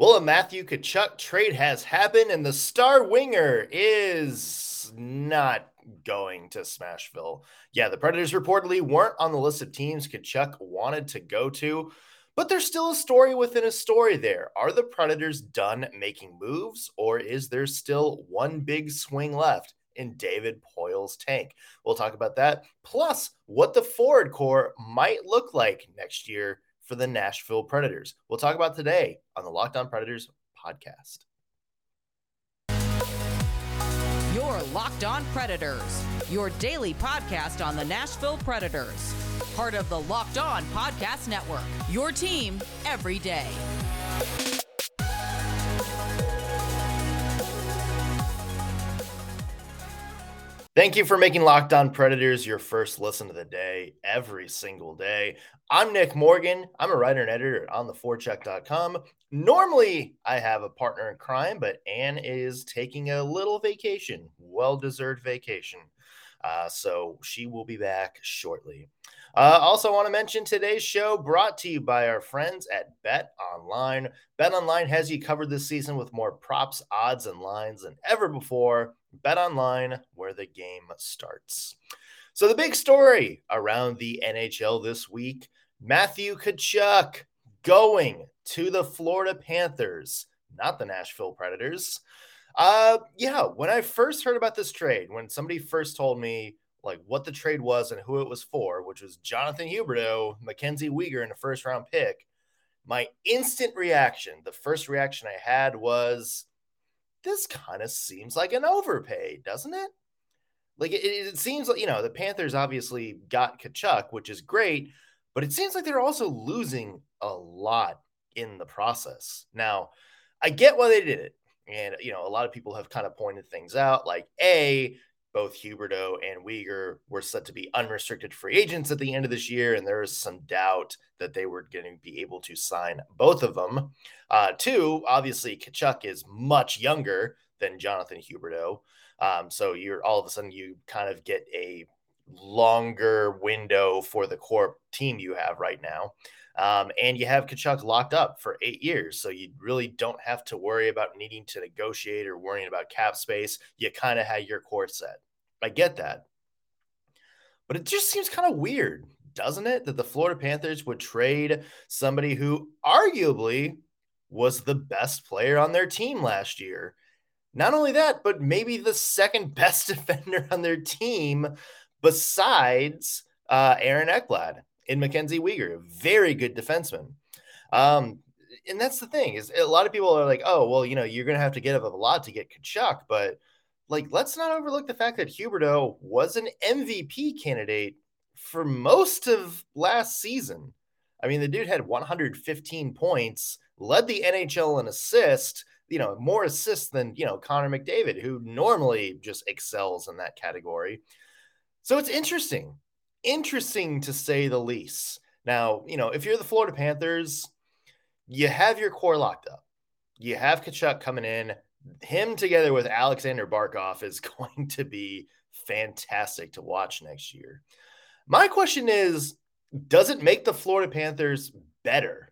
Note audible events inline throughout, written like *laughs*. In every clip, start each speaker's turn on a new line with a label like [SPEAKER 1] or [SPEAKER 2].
[SPEAKER 1] Well, a Matthew Tkachuk trade has happened, and the star winger is not going to Smashville. Yeah, the Predators reportedly weren't on the list of teams Tkachuk wanted to go to, but there's still a story within a story there. Are the Predators done making moves, or is there still one big swing left? in David Poile's tank. We'll talk about that, plus what the forward core might look like next year for the Nashville Predators. We'll talk about today on the Locked On Predators podcast.
[SPEAKER 2] Your Locked On Predators, your daily podcast on the Nashville Predators. Part of the Locked On Podcast Network, your team every day.
[SPEAKER 1] Thank you for making Locked On Predators your first listen of the day every single day. I'm Nick Morgan. I'm a writer and editor on theforecheck.com. Normally, I have a partner in crime, but Anne is taking a little vacation, well deserved vacation. Uh, so she will be back shortly. Uh, also, want to mention today's show brought to you by our friends at Bet Online. Bet Online has you covered this season with more props, odds, and lines than ever before. Bet Online, where the game starts. So, the big story around the NHL this week Matthew Tkachuk going to the Florida Panthers, not the Nashville Predators. Uh, yeah, when I first heard about this trade, when somebody first told me like what the trade was and who it was for, which was Jonathan Huberdeau, Mackenzie Weegar in a first round pick, my instant reaction, the first reaction I had was, this kind of seems like an overpay, doesn't it? Like it, it seems like you know the Panthers obviously got Tkachuk, which is great, but it seems like they're also losing a lot in the process. Now, I get why they did it. And, you know, a lot of people have kind of pointed things out like, A, both Huberdeau and Weegar were set to be unrestricted free agents at the end of this year, and there is some doubt that they were going to be able to sign both of them. Uh, two, obviously, Tkachuk is much younger than Jonathan Huberdeau, um, so you're all of a sudden you kind of get a longer window for the core team you have right now. Um, and you have Tkachuk locked up for eight years. So you really don't have to worry about needing to negotiate or worrying about cap space. You kind of had your core set. I get that. But it just seems kind of weird, doesn't it? That the Florida Panthers would trade somebody who arguably was the best player on their team last year. Not only that, but maybe the second best *laughs* defender on their team besides uh, Aaron Ekblad in Mackenzie Weegar, very good defenseman. Um, and that's the thing is a lot of people are like, oh, well, you know, you're going to have to get up a lot to get Tkachuk, but like, let's not overlook the fact that Huberdeau was an MVP candidate for most of last season. I mean, the dude had 115 points, led the NHL in assist, you know, more assists than, you know, Connor McDavid, who normally just excels in that category. So it's interesting interesting to say the least. Now, you know, if you're the Florida Panthers, you have your core locked up. You have Tkachuk coming in. Him together with Alexander Barkov is *laughs* going to be fantastic to watch next year. My question is does it make the Florida Panthers better?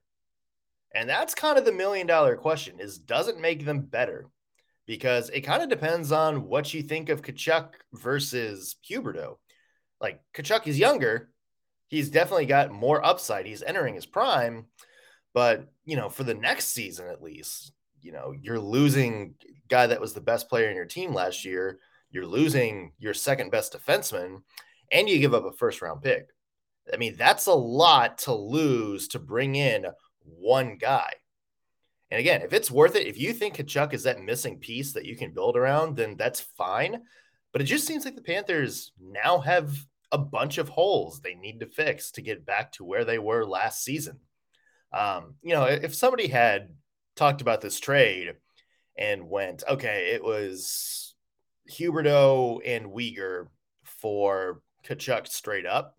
[SPEAKER 1] And that's kind of the million dollar question is does it make them better? Because it kind of depends on what you think of Tkachuk versus Huberdeau like Tkachuk is younger. He's definitely got more upside. He's entering his prime, but you know, for the next season at least, you know, you're losing guy that was the best player in your team last year. You're losing your second best defenseman, and you give up a first round pick. I mean, that's a lot to lose to bring in one guy. And again, if it's worth it, if you think Tkachuk is that missing piece that you can build around, then that's fine. But it just seems like the Panthers now have a bunch of holes they need to fix to get back to where they were last season. Um, you know, if somebody had talked about this trade and went, okay, it was Huberdeau and Weegar for Tkachuk straight up,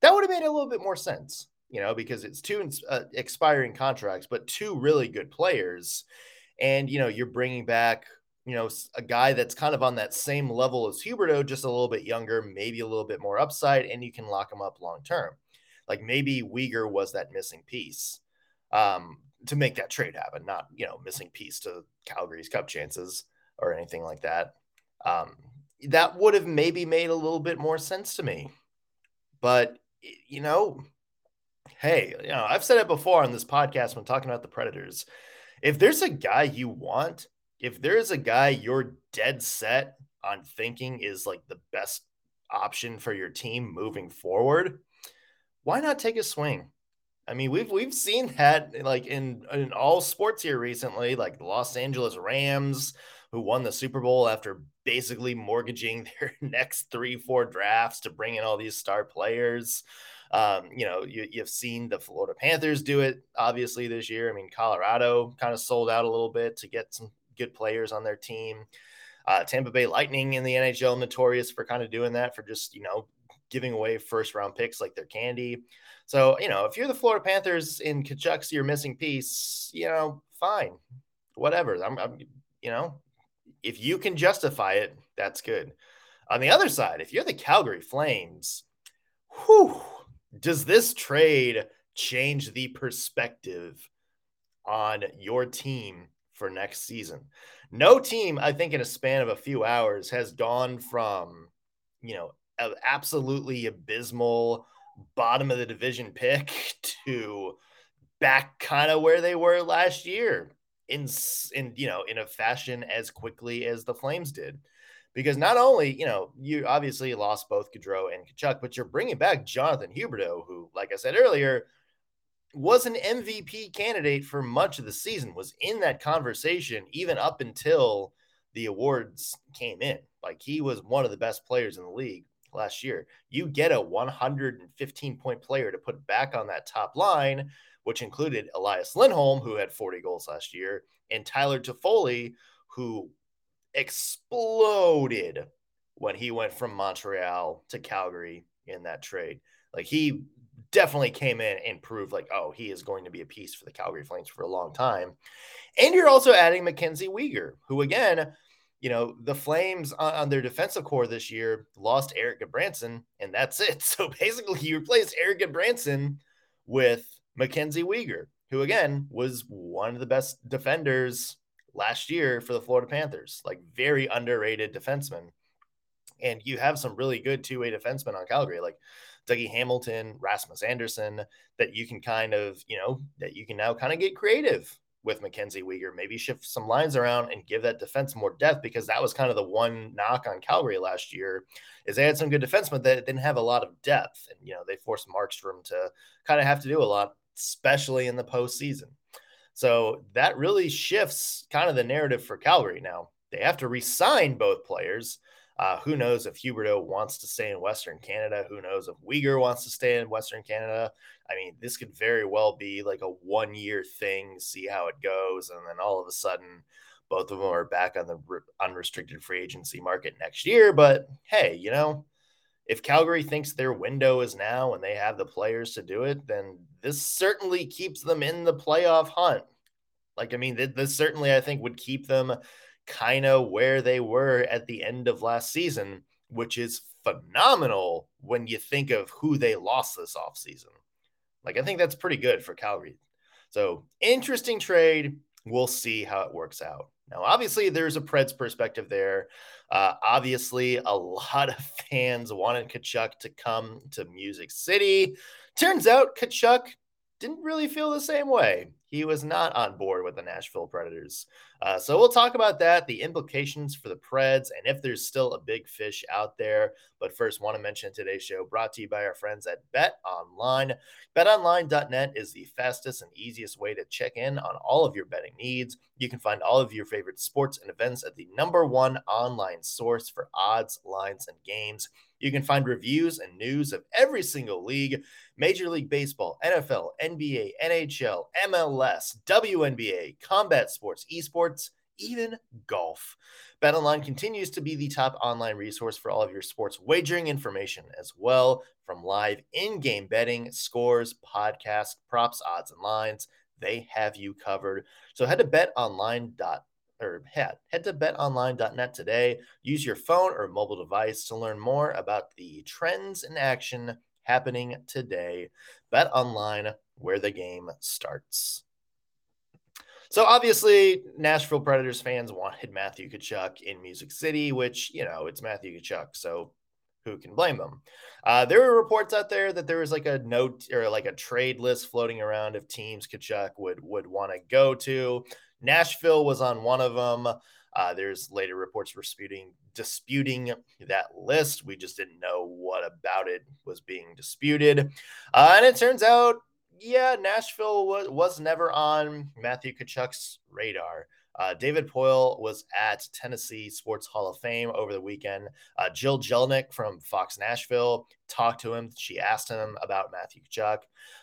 [SPEAKER 1] that would have made a little bit more sense, you know, because it's two uh, expiring contracts, but two really good players. And, you know, you're bringing back you know, a guy that's kind of on that same level as Huberdeau, just a little bit younger, maybe a little bit more upside, and you can lock him up long term. Like maybe Weegar was that missing piece. Um, to make that trade happen, not, you know, missing piece to Calgary's cup chances or anything like that. Um, that would have maybe made a little bit more sense to me. But, you know, hey, you know, I've said it before on this podcast when talking about the Predators. If there's a guy you want, if there's a guy you're dead set on thinking is like the best option for your team moving forward, why not take a swing? I mean, we've we've seen that like in in all sports here recently, like the Los Angeles Rams, who won the Super Bowl after basically mortgaging *laughs* their next three, four drafts to bring in all these star players. Um, you know, you, you've seen the Florida Panthers do it obviously this year. I mean, Colorado kind of sold out a little bit to get some good players on their team. Uh, Tampa Bay Lightning in the NHL notorious for kind of doing that for just you know giving away first round picks like they're candy. So, you know, if you're the Florida Panthers in Tkachuk's your missing piece, you know, fine, whatever. I'm, I'm, you know, if you can justify it, that's good. On the other side, if you're the Calgary Flames, whew, does this trade change the perspective on your team for next season? No team, I think, in a span of a few hours has gone from, you know, absolutely abysmal bottom of the division pick *laughs* to back kind of where they were last year in in you know in a fashion as quickly as the Flames did. Because not only, you know, you obviously lost both Gaudreau and Tkachuk, but you're bringing back Jonathan Huberdeau, who, like I said earlier, was an MVP candidate for much of the season, was in that conversation even up until the awards came in. Like he was one of the best players in the league last year. You get a 115 point player to put back on that top line, which included Elias Lindholm, who had 40 goals last year, and Tyler Toffoli, who exploded when he went from Montreal to Calgary in that trade. Like he definitely came in and proved like, oh, he is going to be a piece for the Calgary Flames for a long time. And you're also adding Mackenzie Weegar, who again you know, the Flames on, on, their defensive core this year lost Erik Gudbranson, and that's it. *laughs* So basically, you replaced Erik Gudbranson with Mackenzie Weegar, who again was one of the best defenders last year for the Florida Panthers, like very underrated defenseman. And you have some really good two-way defensemen on Calgary, like Dougie Hamilton, Rasmus Andersson, that you can kind of, you know, that you can now kind of get creative with Mackenzie Weegar, maybe shift some lines around and give that defense more depth because that was kind of the one knock on Calgary last year is they had some good defensemen that didn't have a lot of depth. And, you know, they forced Markstrom to kind of have to do a lot, especially in the postseason. So that really shifts kind of the narrative for Calgary now. They have to resign both players. Uh, who knows if Huberdeau wants to stay in Western Canada? Who knows if Weegar wants to stay in Western Canada? I mean, this could very well be like a one year thing, see how it goes. And then all of a sudden, both of them are back on the unrestricted free agency market next year. But hey, you know, if Calgary thinks their window is now and they have the players to do it, then this certainly keeps them in the playoff hunt. Like, I mean, this certainly, I think, would keep them kind of where they were at the end of last season, which is phenomenal when you think of who they lost this offseason. Like, I think that's pretty good for Calgary. So, interesting trade. We'll see how it works out. Now, obviously, there's a Preds perspective there. Uh, obviously, a lot of *laughs* fans wanted Tkachuk to come to Music City. Turns out Tkachuk didn't really feel the same way. He was not on board with the Nashville Predators. Uh, so we'll talk about that, the implications for the Preds, and if there's still a big fish out there. But first, want to mention today's show brought to you by our friends at Bet Online. BetOnline.net is the fastest and easiest way to check in on all of your betting needs. You can find all of your favorite sports and events at the number one online source for odds, lines, and games. You can find reviews and news of every single league Major League Baseball, NFL, NBA, NHL, MLS, WNBA, combat sports, esports, even golf. BetOnline continues to be the top online resource for all of your sports wagering information as well, from live in-game betting, scores, podcasts, props, odds, and lines. They have you covered. So head to betonline or head, head to betonline.net today. Use your phone or mobile device to learn more about the trends in action happening today. Bet online where the game starts. So obviously, Nashville Predators fans wanted Matthew Tkachuk in Music City, which you know it's Matthew Tkachuk, so who can blame them? Uh, there were reports out there that there was like a note or like a trade list floating around of teams Tkachuk would would want to go to. Nashville was on one of them. Uh, there's later reports disputing disputing that list. We just didn't know what about it was being disputed, uh, and it turns out, yeah, Nashville was was never on Matthew Tkachuk's radar. Uh, David Poile was at Tennessee Sports Hall of Fame over the weekend. Uh, Jill Jelenic from Fox Nashville talked to him. She asked him about Matthew Tkachuk,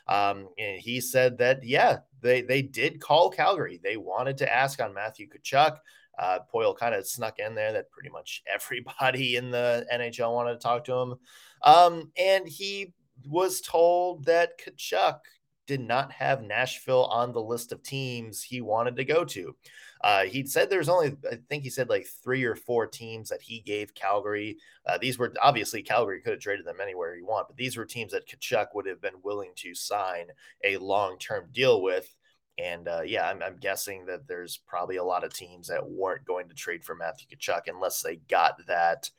[SPEAKER 1] um, and he said that yeah, they they did call Calgary. They wanted to ask on Matthew Tkachuk. Uh, Poile kind of snuck in there that pretty much *laughs* everybody in the NHL wanted to talk to him, um, and he was told that Tkachuk did not have Nashville on the list of teams he wanted to go to. Uh, he said there's only, I think he said like three or four teams that he gave Calgary. Uh, these were obviously Calgary could have traded them anywhere he want, but these were teams that Tkachuk would have been willing to sign a long term deal with. And uh, yeah, I'm, I'm, guessing that there's probably a lot of teams that weren't going to trade for Matthew Tkachuk unless they got that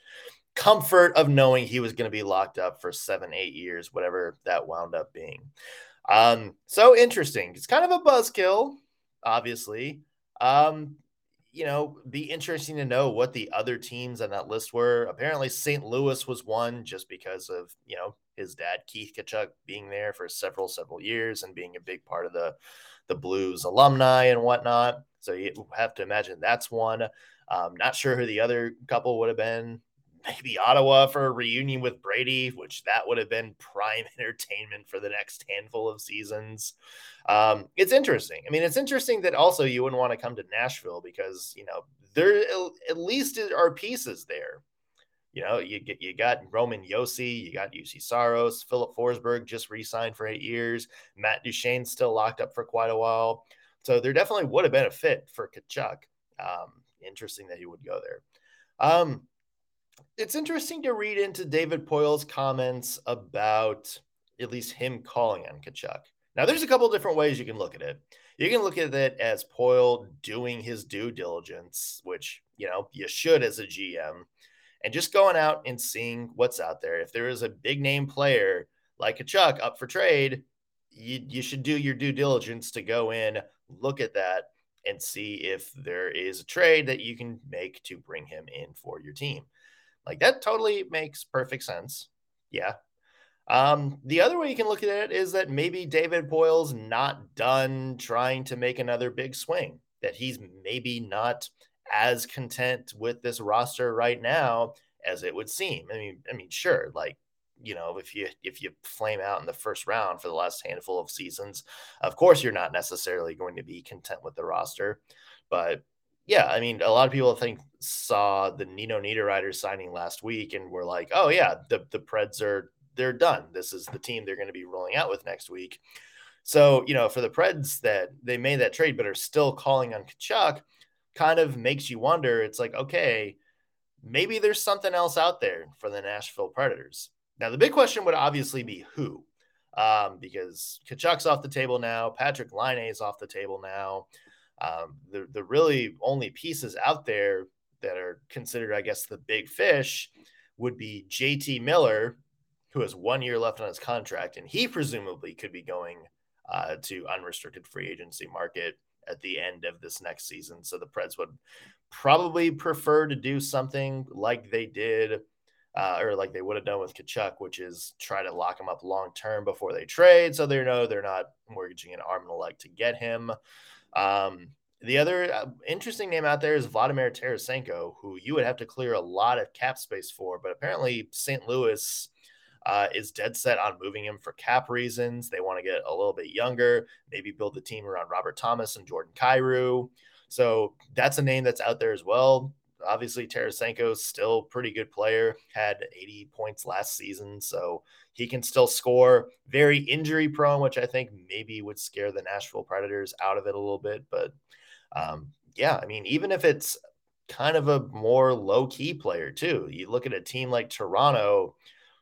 [SPEAKER 1] comfort of knowing he was going to be locked up for seven, eight years, whatever that wound up being. Um, so interesting. It's kind of a buzzkill, obviously. Um, you know, be interesting to know what the other teams on that list were. Apparently, St. Louis was one just because of you know his dad Keith Tkachuk being there for several several years and being a big part of the the Blues alumni and whatnot. So you have to imagine that's one. Um, not sure who the other couple would have been maybe Ottawa for a reunion with Brady, which that would have been prime *laughs* entertainment for the next handful of seasons. Um, it's interesting. I mean, it's interesting that also you wouldn't want to come to Nashville because you know there at least are pieces there. You know, you get you got Roman Josi, you got Juuse Saros, Filip Forsberg just re-signed for eight years, Matt Duchene still locked up for quite a while. So there definitely would have been a fit for Tkachuk. Um, interesting that he would go there. Um, it's interesting to read into David Poile's comments about at least him calling on Tkachuk. Now, there's a couple different ways you can look at it. You can look at it as Poile doing his due diligence, which you know you should as a GM, and just going out and seeing what's out there. If there is a big name player like Tkachuk up for trade, you, you should do your due diligence to go in, look at that, and see if there is a trade that you can make to bring him in for your team. Like that totally makes perfect sense. Yeah. Um, the other way you can look at it is that maybe David Poile's not done trying to make another big swing, that he's maybe not as content with this roster right now as it would seem. I mean, I mean, sure, like you know, if you if you flame out in the first round for the last handful of seasons, of course you're not necessarily going to be content with the roster. But yeah, I mean, a lot of people think saw the Nino Niederreiter signing last week and were like, "Oh yeah, the the Preds are they're done. This is the team they're going to be rolling out with next week." So you know, for the Preds that they made that trade but are still calling on Tkachuk, kind of makes you wonder. It's like, okay, maybe there's something else out there for the Nashville Predators. Now, the big question would obviously be who, um, because Tkachuk's off the table now, Patrik Laine is off the table now. Um, the the really only pieces out there that are considered, I guess, the big fish would be JT Miller, who has one year left on his contract, and he presumably could be going uh, to unrestricted free agency market at the end of this next season. So the Preds would probably prefer to do something like they did. Uh, or like they would have done with Tkachuk, which is try to lock him up long term before they trade, so they know they're not mortgaging an arm and a leg to get him. Um, the other uh, interesting name out there is Vladimir Tarasenko, who you would have to clear a lot of cap space for, but apparently St. Louis uh, is dead set on moving him for cap reasons. They want to get a little bit younger, maybe build the team around Robert Thomas and Jordan Kyrou. So that's a name that's out there as well. Obviously, Tarasenko is still pretty good player, had 80 points last season, so he can still score. Very injury prone, which I think maybe would scare the Nashville Predators out of it a little bit, but um, yeah, I mean, even if it's kind of a more low key player, too, you look at a team like Toronto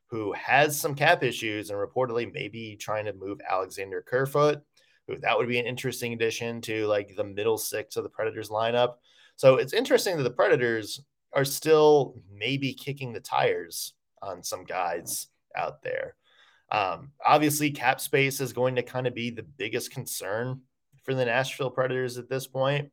[SPEAKER 1] who has some cap issues and reportedly maybe trying to move Alexander Kerfoot. that would be an interesting addition to like the middle six of the Predators lineup. So it's interesting that the Predators are still maybe kicking the tires on some guys out there. Um, obviously, cap space is going to kind of be the biggest concern for the Nashville Predators at this point.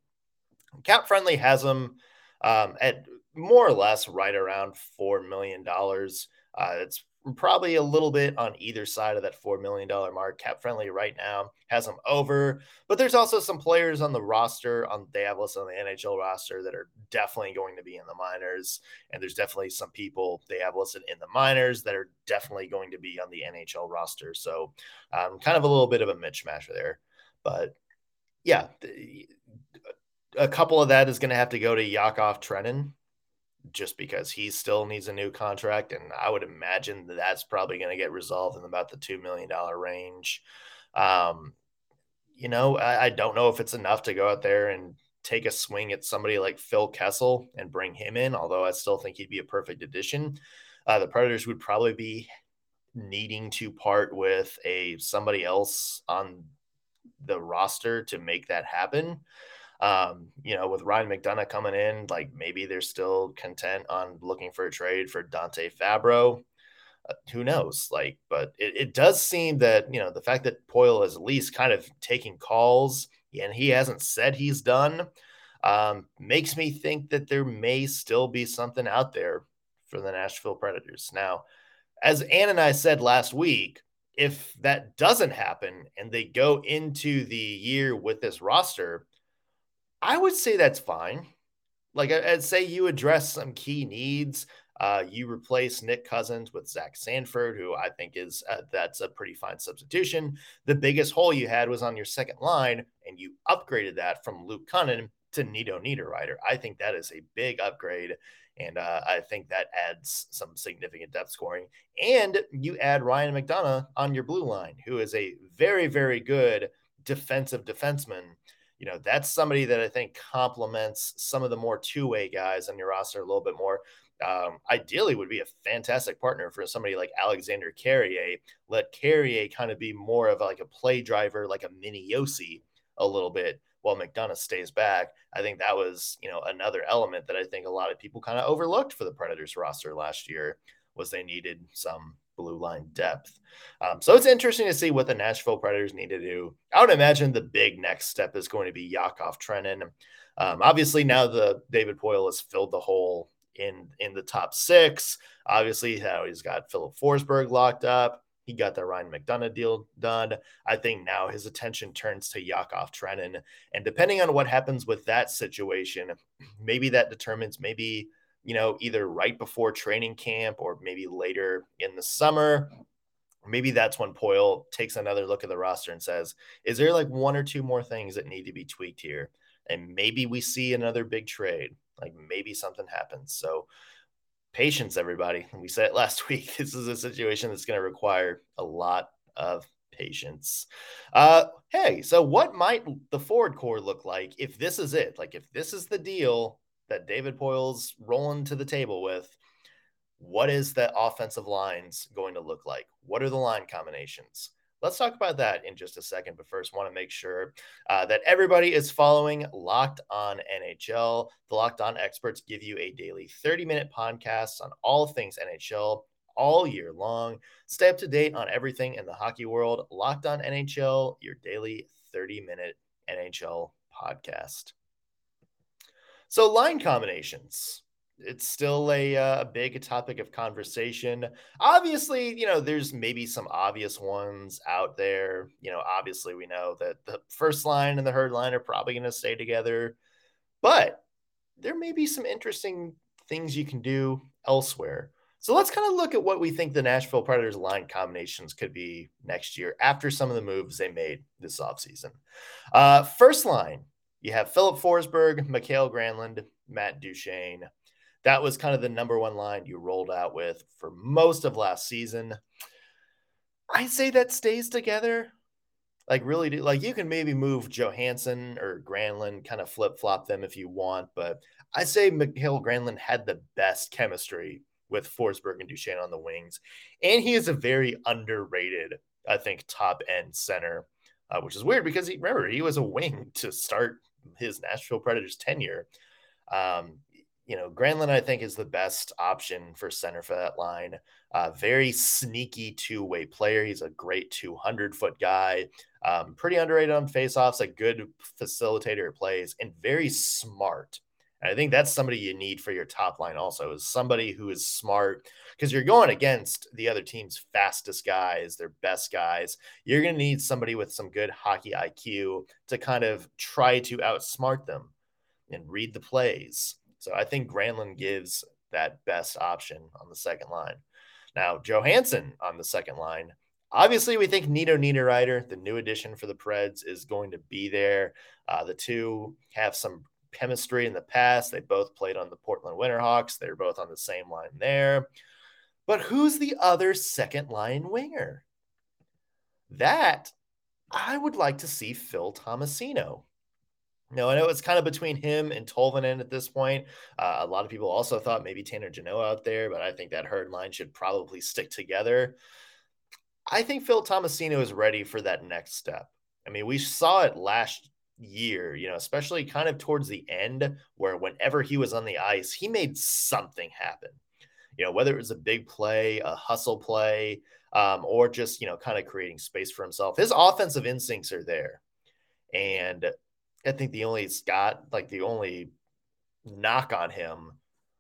[SPEAKER 1] Cap friendly has them um, at more or less right around $4 million. Uh, it's probably a little bit on either side of that $4 million mark. Cap friendly right now has them over, but there's also some players on the roster on they have on the NHL roster that are definitely going to be in the minors. And there's definitely some people they have listed in the minors that are definitely going to be on the NHL roster. So um, kind of a little bit of a mismatch there. But yeah, a couple of that is going to have to go to Yakov Trenin just because he still needs a new contract. And I would imagine that that's probably going to get resolved in about the $2 million range. Um, you know, I, I, don't know if it's enough to go out there and take a swing at somebody like Phil Kessel and bring him in, although I still think he'd be a perfect addition. Uh, the Predators would probably be needing to part with a somebody else on the roster to make that happen. Um, you know, with Ryan McDonagh coming in, like maybe they're still content on looking for a trade for Dante Fabbro. Uh, who knows? Like, but it, it does seem that, you know, the fact that Poile is at least kind of taking calls and he hasn't said he's done um, makes me think that there may still be something out there for the Nashville Predators. Now, as Ann and I said last week, if that doesn't happen and they go into the year with this roster, I would say that's fine. Like I'd say you address some key needs. Uh, you replace Nick Cousins with Zach Sanford, who I think is uh, that's a pretty fine substitution. The biggest hole you had was on your second line, and you upgraded that from Luke Kunin to Nino Niederreiter. I think that is a big upgrade, and uh, I think that adds some significant depth scoring. And you add Ryan McDonagh on your blue line, who is a very, very good defensive defenseman you know, that's somebody that I think complements some of the more two way guys on your roster a little bit more. Um, ideally, would be a fantastic partner for somebody like Alexandre Carrier. Let Carrier kind of be more of like a play driver, like a mini Josi a little bit while McDonagh stays back. I think that was, you know, another element that I think a lot of people kind of overlooked for the Predators roster last year was they needed some blue line depth. Um, so it's interesting to see what the Nashville Predators need to do. I would imagine the big next step is going to be Yakov Trenin. Um, obviously, now the David Poile has filled the hole in in the top six. Obviously, now he's got Filip Forsberg locked up. He got the Ryan McDonagh deal done. I think now his attention turns to Yakov Trenin. And depending on what happens with that situation, maybe that determines maybe you know, either right before training camp or maybe later in the summer. Maybe that's when Poile takes another look at the roster and says, is there like one or two more things that need to be tweaked here? And maybe we see another big trade. Like maybe something happens. So patience, everybody. *laughs* We said it last *laughs* week. This is a situation that's going to require a lot of patience. Uh, hey, so what might the forward core look like if this is it? Like if this is the deal, that David Poile's rolling to the table with, what is that offensive lines going to look like? What are the line combinations? Let's talk about that in just a second. But first, want to make sure uh, that everybody is following Locked On NHL. The Locked On experts give you a daily 30 minute podcast on all things NHL all year long. Stay up to date on everything in the hockey world. Locked On NHL, your daily 30 minute NHL podcast. So line combinations. It's still a, uh, a big topic of conversation. Obviously, you know, there's maybe some obvious ones out there. You know, obviously, we know that the first line and the herd line are probably going to stay together, but there may be some interesting things you can do elsewhere. So let's kind of look at what we think the Nashville Predators line combinations could be next year after some of the moves they made this offseason. Uh, first line, you have Filip Forsberg, Mikael Granlund, Matt Duchene. That was kind of the number one line you rolled out with for most of last season. I say that stays together. Like really, do, like you can maybe move Johansen or Granlund, kind of flip flop them if you want, but I say Mikael Granlund had the best chemistry with Forsberg and Duchene on the wings, and he is a very underrated, I think, top end center uh, which is weird because he remember he was a wing to start his Nashville Predators tenure. Um, you know, Granlund, I think, is the best option for center for that line. Uh, very sneaky two way player. He's a great 200 foot guy, um, pretty underrated on faceoffs, a good facilitator plays, and very smart. And I think that's somebody you need for your top line also is somebody who is smart because you're going against the other team's fastest guys, their best guys. You're going to need somebody with some good hockey IQ to kind of try to outsmart them and read the plays. So I think Granlund gives that best option on the second line. Now, Johansen on the second line. Obviously, we think Nino Niederreiter, the new addition for the Preds, is going to be there. Uh, the two have some chemistry in the past. They both played on the Portland Winterhawks. They're both on the same line there. But who's the other second line winger? That I would like to see Phil Tomasino. No, I know it's kind of between him and Tolvanen at this point. Uh, a lot of people also thought maybe Tanner Jeannot out there, but I think that herd line should probably stick together. I think Phil Tomasino is ready for that next step. I mean, we saw it last year, you know, especially kind of towards the end, where whenever he was on the ice, he made something happen. You know, whether it was a big play, a hustle play, um, or just, you know, kind of creating space for himself. His offensive instincts are there. And I think the only Scott, like the only knock on him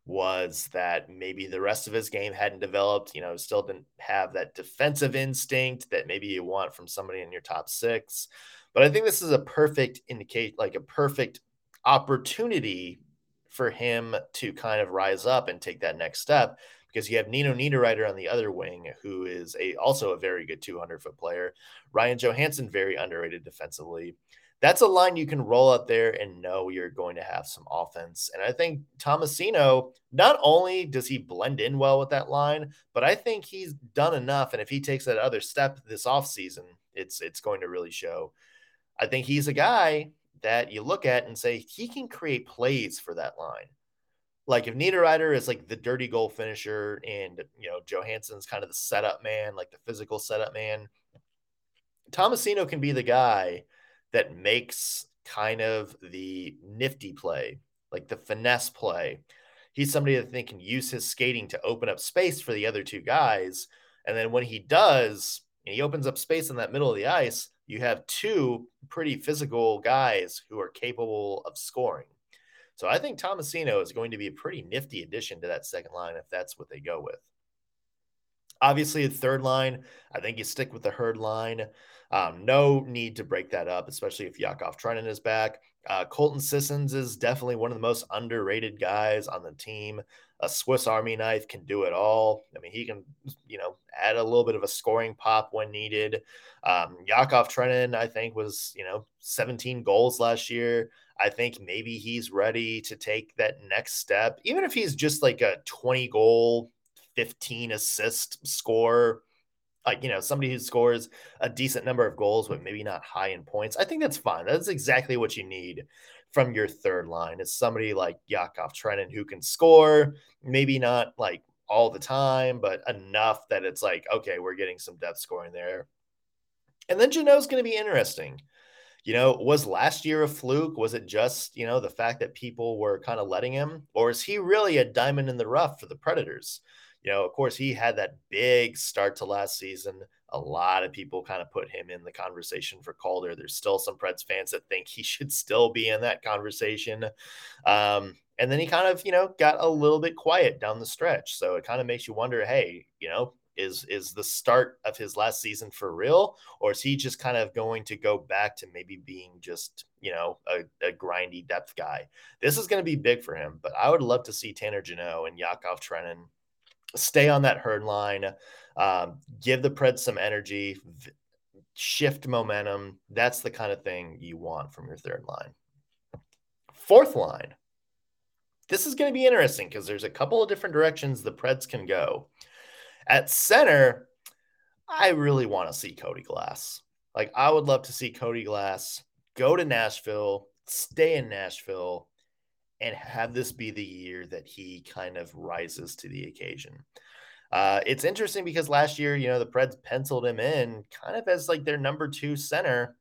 [SPEAKER 1] was that maybe the rest of his game hadn't developed, you know, still didn't have that defensive instinct that maybe you want from somebody in your top six. But I think this is a perfect indicate, like a perfect opportunity for him to kind of rise up and take that next step because you have Nino Niederreiter on the other wing, who is a also a very good 200 foot player. Ryan Johansen, very underrated defensively that's a line you can roll up there and know you're going to have some offense. And I think Tomasino, not only does he blend in well with that line, but I think he's done enough. And if he takes that other step this offseason, it's it's going to really show. I think he's a guy that you look at and say he can create plays for that line. Like if Niederreiter is like the dirty goal finisher and you know Johansen's kind of the setup man, like the physical setup man, Tomasino can be the guy that makes kind of the nifty play, like the finesse play. He's somebody that they can use his skating to open up space for the other two guys. And then when he does, and he opens up space in that middle of the ice, you have two pretty physical guys who are capable of scoring. So I think Tomasino is going to be a pretty nifty addition to that second line if that's what they go with. Obviously, the third line, I think you stick with the herd line. Um, no need to break that up, especially if Yakov Trenin is back. Uh, Colton Sissons is definitely one of the most underrated guys on the team. A Swiss Army knife can do it all. I mean, he can, you know, add a little bit of a scoring pop when needed. Um, Yakov Trenin, I think, was, you know, 17 goals last year. I think maybe he's ready to take that next step, even if he's just like a 20 goal, 15 assist score like you know somebody who scores a decent number of goals but maybe not high in points i think that's fine that's exactly what you need from your third line. Is somebody like yakov trenin who can score maybe not like all the time but enough that it's like okay we're getting some depth scoring there. And then Jeannot's going to be interesting. You know was last year a fluke? Was it just you know the fact that people were kind of letting him? Or is he really a diamond in the rough for the predators? You know, of course, he had that big start to last season. A lot of people kind of put him in the conversation for Calder. There's still some Preds fans that think he *laughs* should still be in that conversation. Um, and then he kind of, you know, got a little bit quiet down the stretch. So it kind of makes you wonder, hey, you know, is is the start of his last season for real, or is he just kind of going to go back to maybe being just you know a, a grindy depth guy? This is going to be big for him, but I would love to see Tanner Jeannot and Yakov Trenin stay on that herd line, um, give the Preds some energy, shift momentum. That's the kind of thing you want from your third line. Fourth line. This is going to be interesting because there's a couple of different directions the Preds can go. At center, I really want to see Cody Glass. Like, I would love to see Cody Glass go to Nashville, stay in Nashville, and have this be the year that he kind of rises to the occasion. Uh, it's interesting because last year, you know, the Preds penciled him in kind of as like their number two center.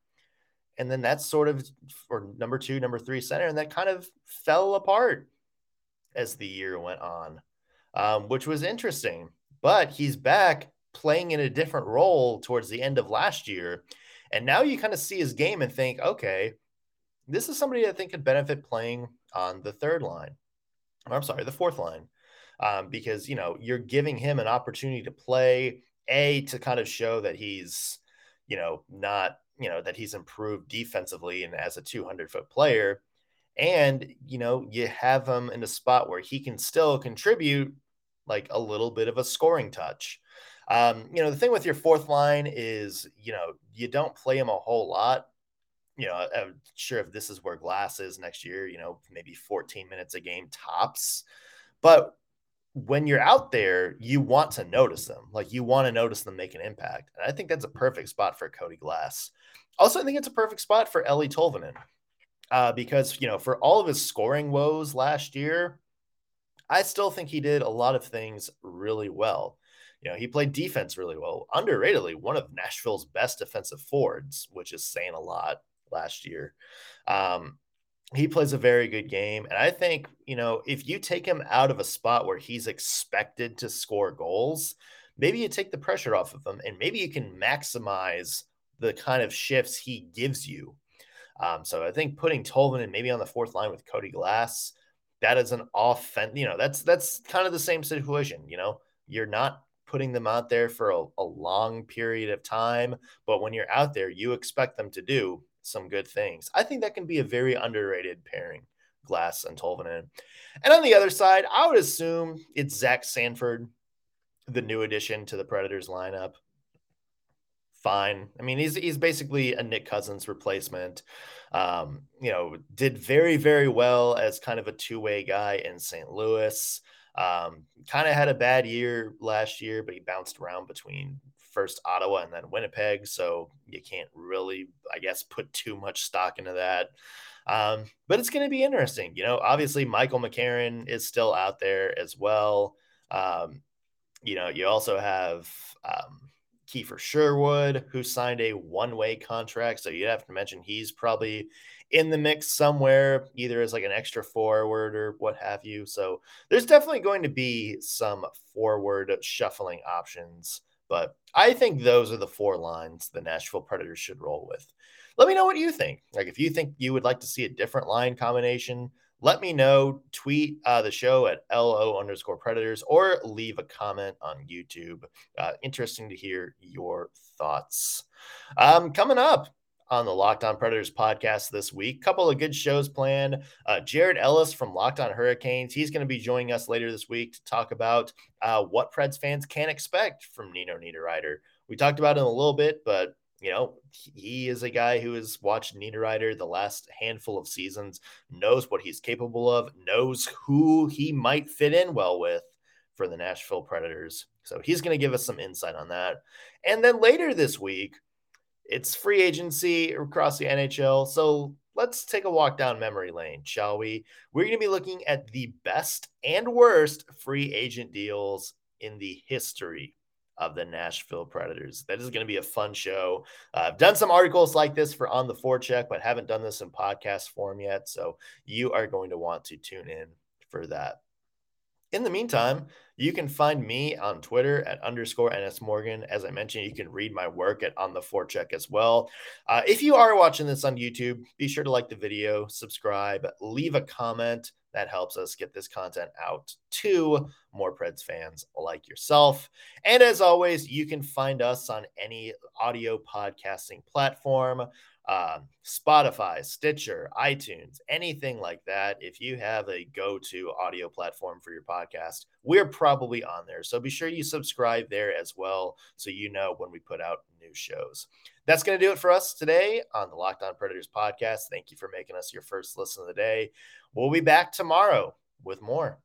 [SPEAKER 1] and then that's sort of for number two, number three center, and that kind of fell apart as the year went on, um, which was interesting. But he's back playing in a different role towards the end of last year. And now you kind of see his game and think, okay, this is somebody I think could benefit playing on the third line. Or, I'm sorry, the fourth line. Um, because, you know, you're giving him an opportunity to play, A, to kind of show that he's, you know, not, you know, that he's improved defensively and as a 200 foot player. And, you know, you have him in a spot where he can still contribute like a little bit of a scoring touch. Um, you know, the thing with your fourth line is, you know, you don't play him a whole lot. You know, I'm sure if this is where Glass is next year, you know, maybe 14 minutes a game tops. But when you're out there, you want to notice them. Like you want to notice them make an impact. And I think that's a perfect spot for Cody Glass. Also, I think it's a perfect spot for Eeli Tolvanen. Uh, because, you know, for all of his scoring woes last year, I still think he did a lot of things really well. You know, he played defense really well, underratedly, one of Nashville's best defensive forwards, which is saying a lot last year. Um, he plays a very good game. And I think, you know, if you take him out of a spot where he's expected to score goals, maybe you take the pressure off of him and maybe you can maximize the kind of shifts he gives you. Um, so I think putting Tolvanen maybe on the fourth line with Cody Glass, that is an offense. You know, that's that's kind of the same situation. You know, you're not putting them out there for a, a long period of time, but when you're out there, you expect them to do some good things. I think that can be a very underrated pairing, Glass and Tolvanen. And on the other side, I would assume it's Zach Sanford, the new addition to the Predators lineup. Fine. I mean, he's he's basically a Nick Cousins replacement. Um, you know, did very, very well as kind of a two-way guy in St. Louis. Um, kind of had a bad year last year, but he bounced around between first Ottawa and then Winnipeg. So you can't really, I guess, put too much stock into that. Um, but it's going to be interesting. You know, obviously, Michael McCarron is still out there as well. Um, you know, you also have um, Kiefer Sherwood, who signed a one way contract. So you'd have to mention he's probably in the mix somewhere, either as like an extra forward or what have you. So there's definitely going to be some forward shuffling options. But I think those are the four lines the Nashville Predators should roll with. Let me know what you think. Like if you think you would like to see a different line combination, let me know. Tweet uh, the show at LO underscore predators or leave a comment on YouTube. Uh, interesting to hear your thoughts. Um, coming up, on the Locked On Predators podcast this week. Couple of good shows planned. Uh, Jared Ellis from Locked On Hurricanes. He's going to be joining us later this week to talk about uh, what Preds fans can expect from Nino Niederreiter. We talked about him a little bit, but you know, he is a guy who has watched Niederreiter the last handful of seasons, knows what he's capable of, knows who he might fit in well with for the Nashville Predators. So he's going to give us some insight on that. And then later this week, it's free agency across the NHL. So let's take a walk down memory lane, shall we? We're going to be looking at the best and worst free agent deals in the history of the Nashville Predators. That is going to be a fun show. Uh, I've done some articles like this for On the Forecheck, but haven't done this in podcast form yet. So you are going to want to tune in for that. In the meantime, you can find me on Twitter at underscore NS Morgan. As I mentioned, you can read my work at On the Forecheck as well. Uh, if you are watching this on YouTube, be sure to like the video, subscribe, leave a comment. That helps us get this content out to more Preds fans like yourself. And as always, you can find us on any audio podcasting platform um, Spotify, Stitcher, iTunes, anything like that. If you have a go to audio platform for your podcast, we're probably on there. So be sure you subscribe there as well so you know when we put out new shows. That's going to do it for us today on the Locked On Predators podcast. Thank you for making us your first listen of the day. We'll be back tomorrow with more.